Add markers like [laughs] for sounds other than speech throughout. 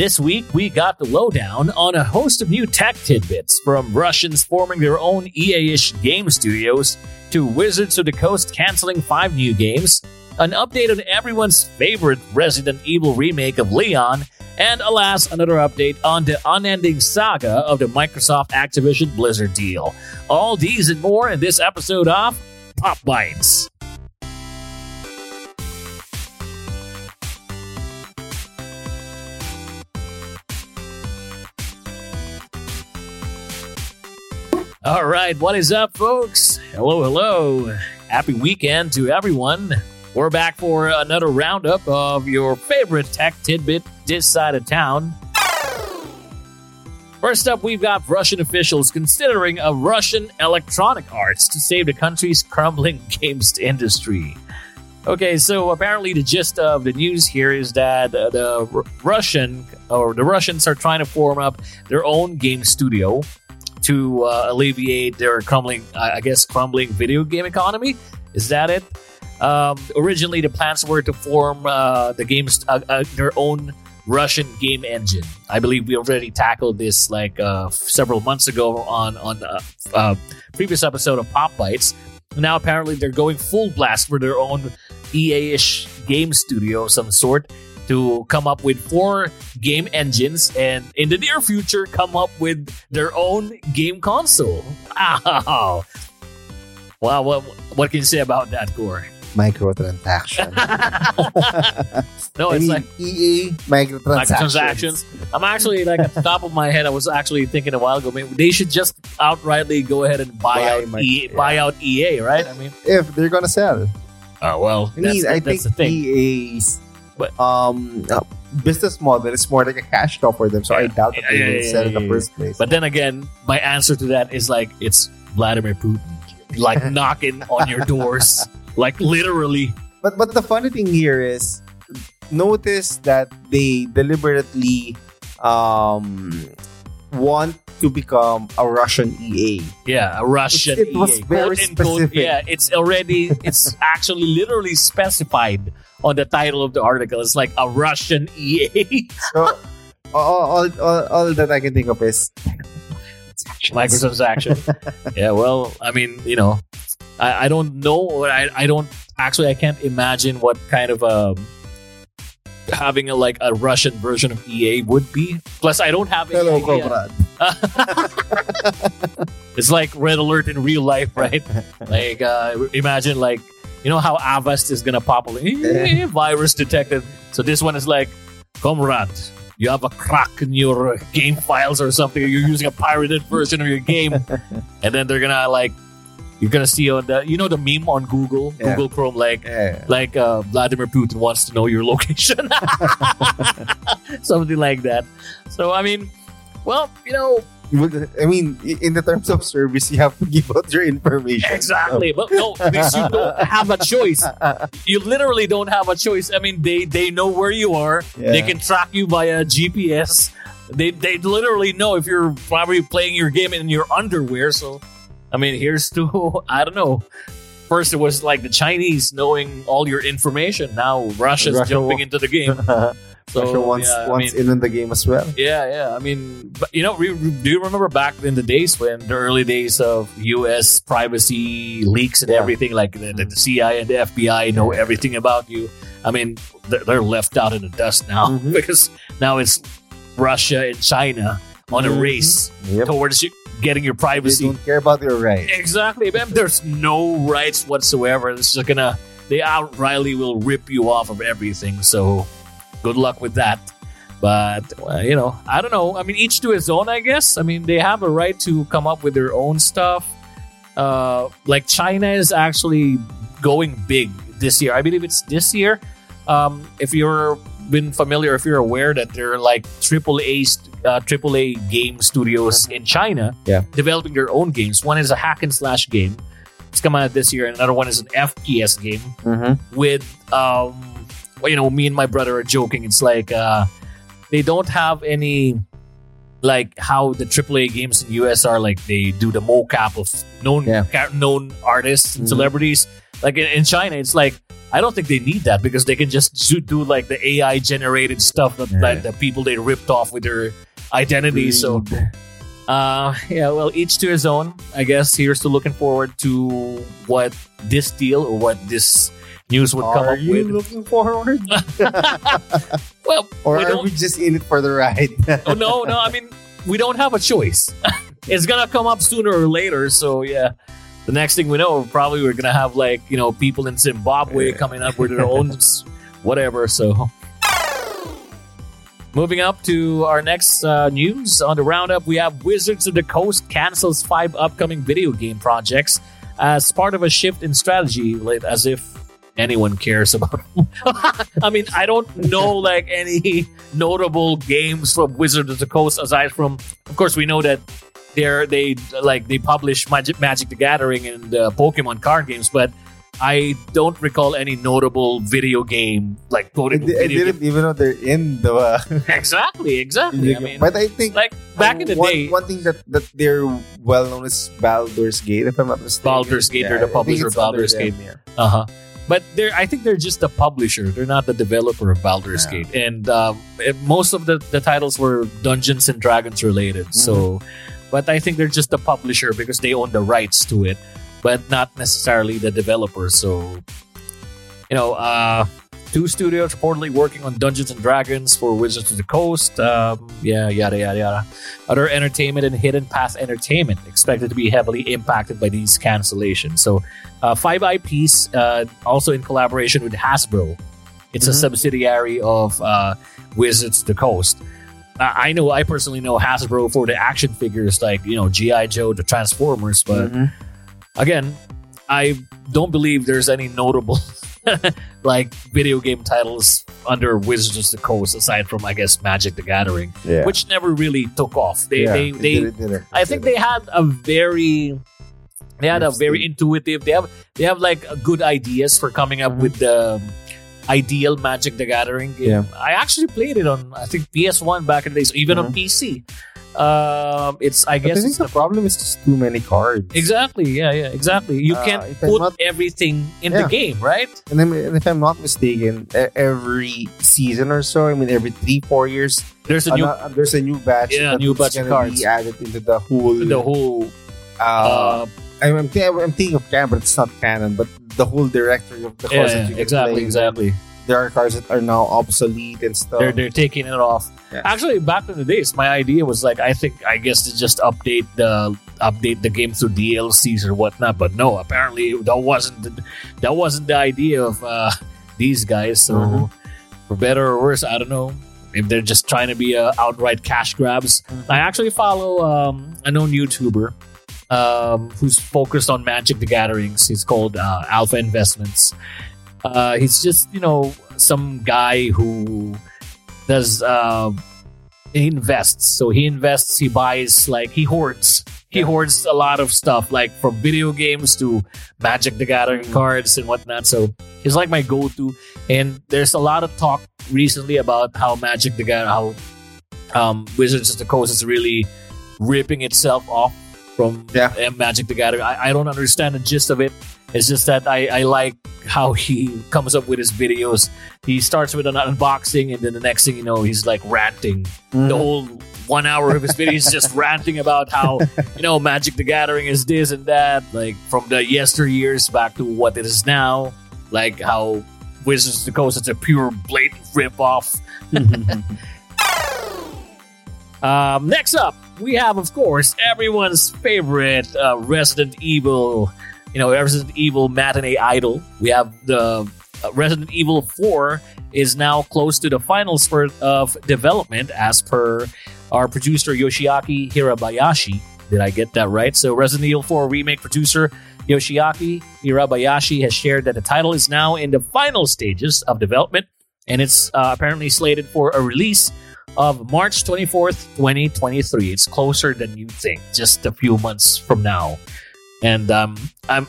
This week, we got the lowdown on a host of new tech tidbits from Russians forming their own EA ish game studios to Wizards of the Coast canceling five new games, an update on everyone's favorite Resident Evil remake of Leon, and alas, another update on the unending saga of the Microsoft Activision Blizzard deal. All these and more in this episode of Pop Bites. All right, what is up, folks? Hello, hello. Happy weekend to everyone. We're back for another roundup of your favorite tech tidbit this side of town. First up, we've got Russian officials considering a Russian electronic arts to save the country's crumbling [laughs] games industry. Okay, so apparently the gist of the news here is that uh, the Russian or the Russians are trying to form up their own game studio to uh, alleviate their crumbling, I guess, crumbling video game economy. Is that it? Um, originally, the plans were to form uh, the games uh, uh, their own Russian game engine. I believe we already tackled this like uh, several months ago on on uh, uh, previous episode of Pop Bites. Now apparently they're going full blast for their own EA-ish game studio of some sort to come up with four game engines and in the near future come up with their own game console. Wow. Wow, what, what can you say about that, Gore? Microtransaction. [laughs] No, I it's mean, like EA microtransactions. microtransactions. I'm actually like at the top of my head. I was actually thinking a while ago. Maybe they should just outrightly go ahead and buy, Buy out my- EA, yeah. buy out EA, right? I mean, If they're gonna sell, oh well. I mean, the, I that's think the thing. EA's um business model is more like a cash cow for them. So I doubt that Yeah, they yeah, will yeah, sell in the yeah. first place. But then again, my answer to that is like it's Vladimir Putin, like [laughs] knocking on your doors, like literally. But but the funny thing here is notice that they deliberately um want to become a Russian EA. Yeah, a Russian It- it was very Quote, specific. Yeah, it's already, it's [laughs] actually literally specified on the title of the article. It's like a Russian EA. So all, all, all, all that I can think of is [laughs] microtransaction. yeah, well, I mean, you know, I, I don't know. I, I don't actually. I can't imagine what kind of um having a like a Russian version of EA would be. Plus, I don't have Hello, idea. comrade. [laughs] it's like Red Alert in real life, right? [laughs] like, uh, imagine like you know how Avast is gonna pop up, [laughs] eh, virus detected. So this one is like, comrade, you have a crack in your game files or something. You're using a pirated version of your game, [laughs] and then they're gonna like, you're gonna see on the you know the meme on Google, Yeah. Google Chrome, like Yeah. like uh, Vladimir Putin wants to know your location, [laughs] something like that. So I mean, well, you know, I mean, in the terms of service, you have to give out your information. exactly. But no, because you don't [laughs] have a choice. You literally don't have a choice. I mean, they they know where you are. They can track you via GPS. They they literally know if you're probably playing your game in your underwear. So, I mean, here's to [laughs] I don't know. First, it was like the Chinese knowing all your information. Now Russia's Russia jumping into the game. [laughs] So Russia wants, yeah, I mean- in the game as well. yeah, yeah. I mean, but, you know, re- re- do you remember back in the days when the early days of U.S. privacy leaks and Yeah. everything, like the, the CIA and the FBI know everything about you? I mean, they're, they're left out in the dust now Mhm. [laughs] because now it's Russia and China on a Mhm. race Yep. towards you getting your They privacy. don't care about your rights. Exactly, man. [laughs] There's no rights whatsoever. This is gonna they outrightly will rip you off of everything. So good luck with that. But uh, you know, I don't know. I mean, each to his own. I guess. I mean, they have a right to come up with their own stuff. Uh, like China is actually going big this year. I believe it's this year. Um, if you're been familiar, if you're aware that there are like triple A uh, triple A game studios in China, Yeah. developing their own games. One is a hack and slash game. It's come out this year, and another one is an FPS game Mm-hmm. with um you know me and my brother are joking it's like uh they don't have any like how the AAA games in US are like they do the mocap of known Yeah. ca- known artists and Mhm. celebrities like in, in China it's like I don't think they need that because they can just do, do like the AI generated stuff that, Yeah. that the people they ripped off with their identity. So, uh, yeah, well, each to his own. I guess here's to looking forward to what this deal or what this news would come are up you looking forward, [laughs] well, or we are we just [laughs] in it for the ride? [laughs] oh, no, no. I mean, we don't have a choice. it's gonna come up sooner or later. So yeah, the next thing we know, probably we're gonna have like you know people in Zimbabwe Yeah. coming up with their own whatever. So. Moving up to our next uh, news on the roundup, we have Wizards of the Coast cancels five upcoming video game projects as part of a shift in strategy, as if anyone cares about. [laughs] I mean, I don't know like any notable games from Wizards of the Coast aside from, of course, we know that they're they like they publish Magic Magic the Gathering and uh, Pokemon card games, but I don't recall any notable video game like I, notable I didn't even know they're in the. Uh, [laughs] exactly, exactly. I mean, but I think like back in the one, day, one thing that, that they're well known is Baldur's Gate, if I'm not mistaken. Baldur's Gate, they're the publisher Baldur's Gate. them, Uh huh. But they're, I think they're just the publisher. They're not the developer of Baldur's Yeah. Gate. And um, most of the, the titles were Dungeons and Dragons related. So, but I think they're just the publisher because they own the rights to it, but not necessarily the developer. So, you know, uh, two studios reportedly working on Dungeons and Dragons for Wizards of the Coast. Um, yeah, yada yada yada. Other entertainment and Hidden Path Entertainment expected to be heavily impacted by these cancellations. So, uh, five IPs, uh, also in collaboration with Hasbro. It's a Mhm. subsidiary of uh, Wizards of the Coast. I know, I personally know Hasbro for the action figures like you know GI Joe, the Transformers, but Mhm. again, I don't believe there's any notable [laughs] [laughs] like video game titles under Wizards of the Coast aside from I guess Magic the Gathering, yeah. which never really took off. They Yeah, they it they did it, did it, I think they had a very they had a very intuitive they have they have like good ideas for coming up with the ideal Magic the Gathering game. Yeah. I actually played it on I think PS1 back in the days, even on Mhm. PC. Um it's I guess I think it's the problem is just too many cards. exactly, yeah, yeah, exactly. You Uh, can't put not- everything in Yeah. the game, right? And, then, and if I'm not mistaken, every season or so, I mean, every three, four years, There's a new ano- there's a new batch. Yeah, new batch of cards. Be added into the whole. the whole uh, uh, I'm, I'm, thi- I'm thinking of canon, but it's not canon. But the whole directory of the yeah, cards yeah, that you can exactly, exactly. There are cards that are now obsolete and stuff. they're they're taking it off. Yeah. Actually, back in the days, my idea was like I think I guess to just update the update the game through DLCs or whatnot. But no, apparently that wasn't the, that wasn't the idea of uh, these guys. So Mhm. for better or worse, I don't know if they're just trying to be uh, outright cash grabs. I actually follow um, a known YouTuber um, who's focused on Magic the Gatherings. He's called uh, Alpha Investments. Uh, he's just you know some guy who does uh, he invests. So he invests. He buys like he hoards. He Yeah. hoards a lot of stuff, like from video games to Magic the Gathering Mm. cards and whatnot. So he's like my go-to. And there's a lot of talk recently about how Magic the Gathering, how um, Wizards of the Coast is really ripping itself off from Yeah. Magic the Gathering. I, I don't understand the gist of it. It's just that I, I like how he comes up with his videos. He starts with an unboxing, and then the next thing you know, he's like ranting. Mhm. The whole one hour of his video is just [laughs] ranting about how you know Magic the Gathering is this and that, like from the yesteryears back to what it is now. Like how Wizards of the Coast is a pure blatant rip off. [laughs] Um, next up, we have, of course, everyone's favorite uh, Resident Evil, you know, Resident Evil matinee idol. We have the uh, Resident Evil 4 is now close to the final spurt of development, as per our producer Yoshiaki Hirabayashi. Did I get that right? So, Resident Evil 4 remake producer Yoshiaki Hirabayashi has shared that the title is now in the final stages of development, and it's uh, apparently slated for a release of March 24th, 2023. It's closer than you think, just a few months from now. And um, I'm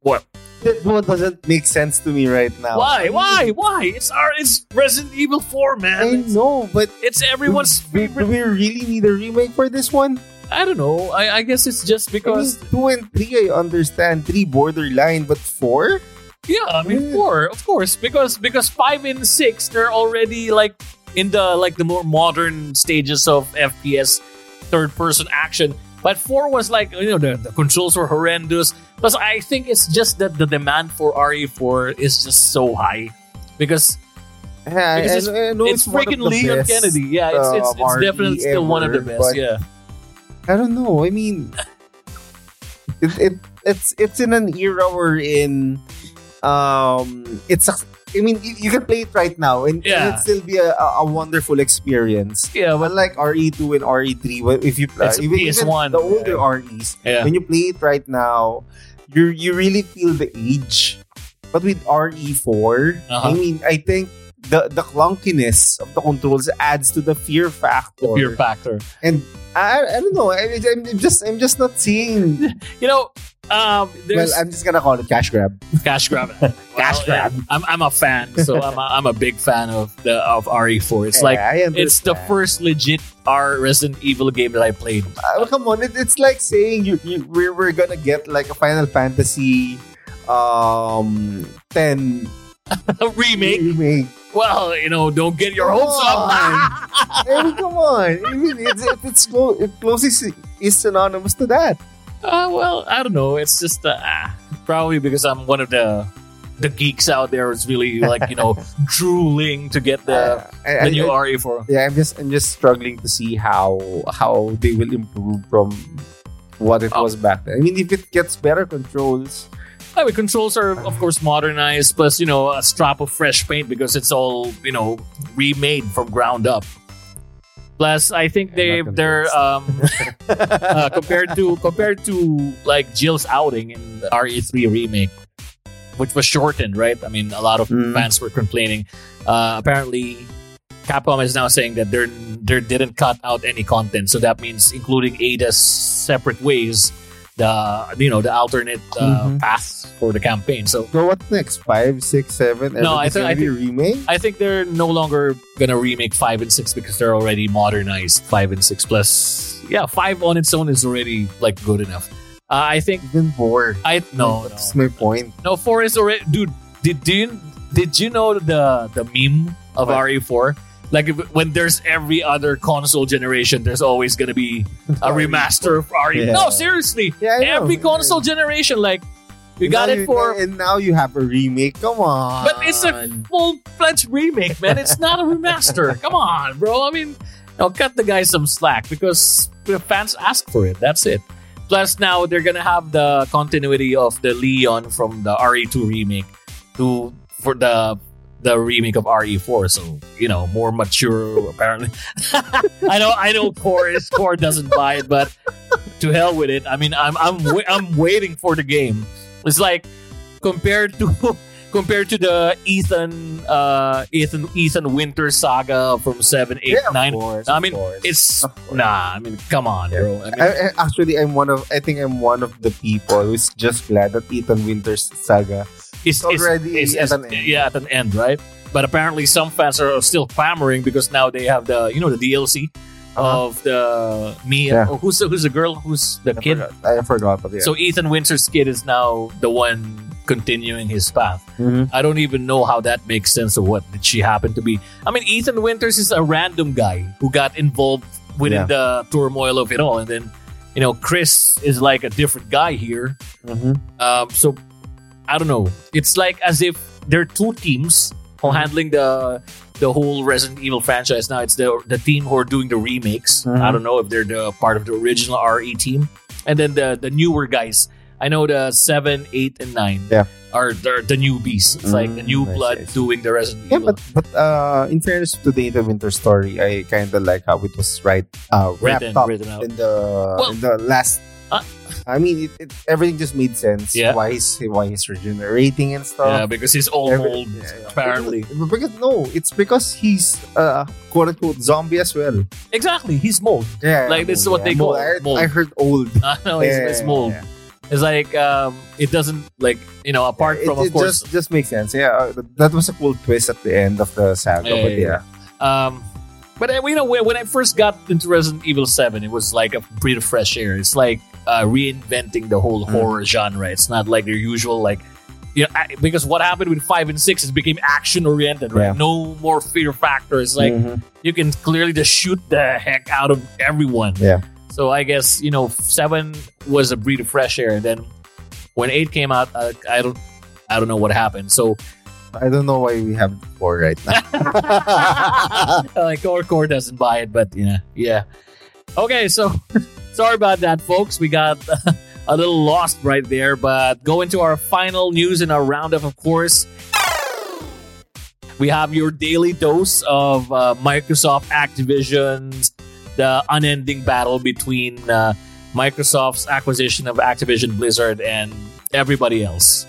what? That one doesn't make sense to me right now. Why? Why? Why? It's our it's Resident Evil 4, I man. It's, know, but it's everyone's do, do we really need a remake for this one? I don't know. I, I guess it's just I mean, because two and three, I understand. Three borderline, but four? Yeah, I mean Yeah. four, of course, because because five and six they're already like in the like the more modern stages of FPS third person action. But four was like you know the, the controls were horrendous. Plus, I think it's just that the demand for RE4 is just so high because Yeah, Because I- I know it's, one freaking Leon Kennedy. Yeah, it's it's, uh, it's definitely RE still one of the best. Yeah, I don't know. I mean, it, it it's it's in an era where in um it's a- I mean you, you can play it right now and, Yeah. and it still be a, a wonderful experience. yeah, but Unlike RE2 and RE3, if you play It's even, PS1, even the older REs, yeah, when you play it right now, you you really feel the age. But with RE4, Uh-huh. I mean, I think the the clunkiness of the controls adds to the fear factor. the fear factor. And I, I don't know. I, I'm just I'm just not seeing. [laughs] You know, um, Well, I'm just gonna call it cash grab. cash grab. [laughs] Well, grab. I'm I'm a fan, so I'm a, I'm a big fan of the of RE4. It's Yeah, like it's the first legit R Resident Evil game that I played. Uh, come on, it, it's like saying you, you we're, we're gonna get like a Final Fantasy um 10 [laughs] remake. remake. Well, you know, don't get your Come hopes up. I mean, [laughs] come on. I mean, it's it, it's close. It closest is synonymous to that. Uh, well, I don't know. It's just uh, probably because I'm one of the the geeks out there is really like you know [laughs] drooling to get the Uh, I, the new I, RE4. yeah, I'm just I'm just struggling to see how how they will improve from what it Oh. was back then. I mean, if it gets better controls, I mean, controls are of course modernized, plus you know a strap of fresh paint because it's all you know remade from ground up. Plus, I think they they're um, [laughs] uh, compared to compared to like Jill's outing in the RE3 remake, which was shortened, right? I mean, a lot of Mm. fans were complaining. Uh, apparently, Capcom is now saying that they're they didn't cut out any content, so that means including Ada's separate ways, the you know the alternate uh, Mhm. paths for the campaign. So so what next? Five, six, seven. No, I think- I gonna remake. I think they're no longer gonna remake five and six because they're already modernized five and six. Plus, yeah, five on its own is already like good enough. Uh, I think Even four. I no that's no my point. no four is already dude. Did you did you know the the meme of What? RE4? Like if, when there's every other console generation, there's always gonna be a remaster of RE. Yeah. No, seriously, Yeah, every console generation, like you And got it for and now you have a remake. Come on. But it's a full fledged remake, man. It's not a remaster. [laughs] Come on, bro. I mean, I'll cut the guy some slack because the fans ask for it. That's it. Plus, now they're gonna have the continuity of the Leon from the RE2 remake to for the the remake of RE4. So you know, more mature apparently. [laughs] I know, I know. Core is Core doesn't buy it, but to hell with it. I mean, I'm I'm I'm waiting for the game. It's like compared to [laughs] compared to the Ethan uh Ethan Ethan Winter saga from seven, eight, Yeah, nine. course, I mean, course. It's nah. I mean, come on, bro. I mean, I, I- actually, I'm one of. I think I'm one of the people who's just glad that Ethan Winter's saga. it's already it's, at it's- an end. yeah at an end, right? But apparently, some fans are still clamoring because now they have the you know the DLC Uh-huh. of the me. Yeah. oh, who's the, who's the girl? Who's the I kid? forgot. I forgot. But yeah. So Ethan Winter's kid is now the one continuing his path. Mhm. I don't even know how that makes sense of what did she happen to be. I mean, Ethan Winters is a random guy who got involved within the turmoil of it all, and then you know Chris is like a different guy here. Mhm. Um, so I don't know. It's like as if there are two teams who are handling the the whole Resident Evil franchise. Now it's the the team who are doing the remakes. Mhm. I don't know if they're the part of the original RE team, and then the the newer guys. I know the seven, eight, and nine Yeah. are the, the newbies. It's like the new Mm, I blood I see. doing the Resident Yeah, Evil. but but uh, in fairness to the Ethan Winter story, I kind of like how it was right uh, wrapped written, up written out. in the Well, in the last. uh, I mean, it, it, everything just made sense. Yeah. Why he's why he's regenerating and stuff. Yeah, because he's all Every- old, yeah, yeah. apparently. Because, because no, it's because he's uh quote unquote zombie as well. Exactly, he's mold. Yeah, Like, this is what they call mold. I, mold. I heard old. I know it's, it's mold. It's like um, it doesn't like you know apart it, from of it course just just makes sense. Yeah, uh, that was a cool twist at the end of the saga. Yeah, but yeah, yeah, Um, but uh, you know, when, when I first got into Resident Evil Seven, it was like a breath of fresh air. It's like uh, reinventing the whole Mm. horror genre. It's not like your usual like you know, because what happened with five and six is became action oriented, right? Yeah. No more fear factors. Like Mhm. you can clearly just shoot the heck out of everyone. Yeah. So I guess you know seven was a breath of fresh air. And then when eight came out, uh, I don't, I don't know what happened. So I don't know why we have four right now. [laughs] [laughs] like Core Core doesn't buy it, but yeah, yeah. Okay, so [laughs] sorry about that, folks. We got a little lost right there, but go into our final news in our roundup, of course. We have your daily dose of uh, Microsoft Activision's the unending battle between uh, Microsoft's acquisition of Activision Blizzard and everybody else,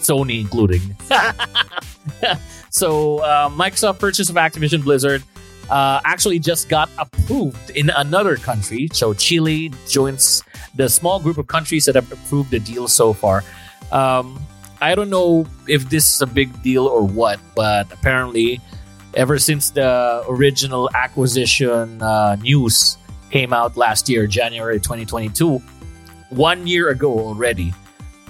Sony including. [laughs] so, uh, Microsoft purchase of Activision Blizzard uh, actually just got approved in another country. So, Chile joins the small group of countries that have approved the deal so far. Um, I don't know if this is a big deal or what, but apparently, ever since the original acquisition uh, news came out last year, January 2022, one year ago already,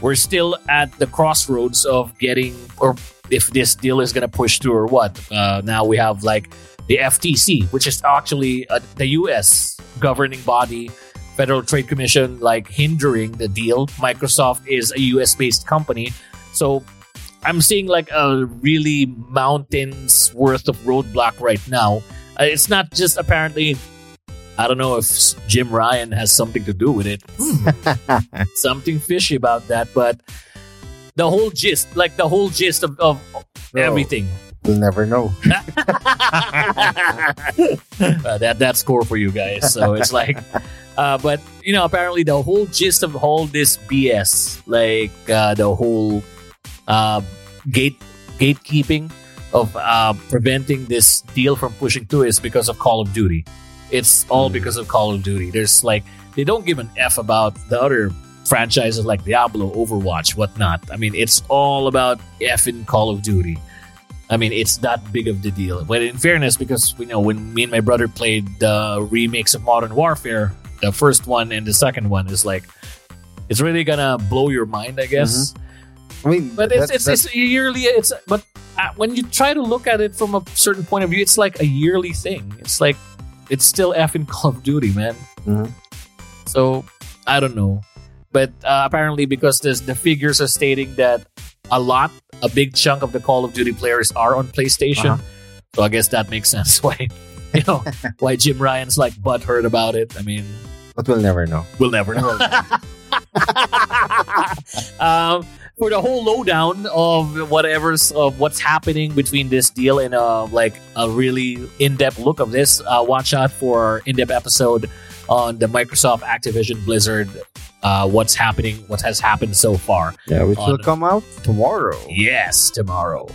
we're still at the crossroads of getting, or if this deal is going to push through or what. Uh, now we have like the FTC, which is actually uh, the US governing body, Federal Trade Commission, like hindering the deal. Microsoft is a US based company. So I'm seeing like a really mountains worth of roadblock right now. Uh, it's not just apparently. I don't know if Jim Ryan has something to do with it. [laughs] something fishy about that, but the whole gist, like the whole gist of, of Bro. everything. We'll never know. [laughs] [laughs] Uh, that that score for you guys. So it's like, uh, but you know, apparently the whole gist of all this BS, like uh, the whole uh, gate gatekeeping of uh, preventing this deal from pushing through, is because of Call of Duty. It's all Hmm. because of Call of Duty. There's like they don't give an f about the other franchises like Diablo, Overwatch, whatnot. I mean, it's all about f in Call of Duty. I mean, it's that big of the deal. But in fairness, because you know, when me and my brother played the remakes of Modern Warfare, the first one and the second one is like, it's really gonna blow your mind, I guess. I mean, But it's it's, it's yearly. It's but uh, when you try to look at it from a certain point of view, it's like a yearly thing. It's like it's still effing [laughs] Call of Duty, man. Mhm. So I don't know, but uh, apparently because this, the figures are stating that a lot, a big chunk of the Call of Duty players are on PlayStation. Uh-huh. So I guess that makes [laughs] sense why you know [laughs] why Jim Ryan's like butthurt about it. I mean, but we'll never know. We'll never know. um, for the whole lowdown of whatever's of what's happening between this deal and uh, like a really in-depth look of this, uh, watch out for our in-depth episode on the Microsoft Activision Blizzard. Uh, what's happening? What has happened so far? Yeah, which On- will come out tomorrow. Yes, tomorrow.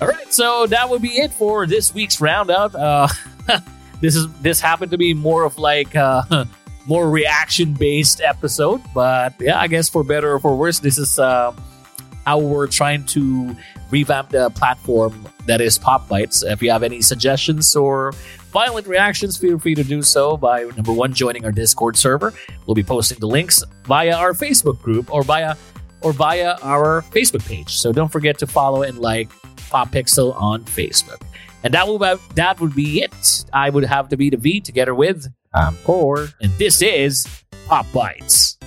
All right, so that would be it for this week's roundup. Uh, [laughs] this is this happened to be more of like uh, [laughs] more reaction based episode, but yeah, I guess for better or for worse, this is uh, how we're trying to revamp the platform that is Pop Bites. If you have any suggestions or violent reactions, feel free to do so by number one joining our Discord server. We'll be posting the links via our Facebook group or via or via our Facebook page. So don't forget to follow and like Pop Pixel on Facebook. And that will that would be it. I would have to be the V together with, Um, core. and this is Pop Bites.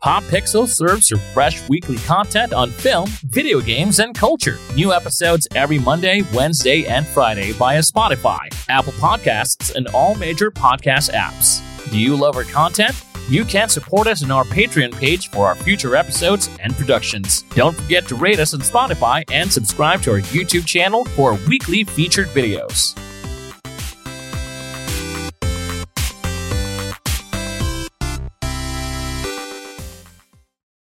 Pop Pixel serves your fresh weekly content on film, video games, and culture. New episodes every Monday, Wednesday, and Friday via Spotify, Apple Podcasts, and all major podcast apps. Do you love our content? You can support us on our Patreon page for our future episodes and productions. Don't forget to rate us on Spotify and subscribe to our YouTube channel for weekly featured videos.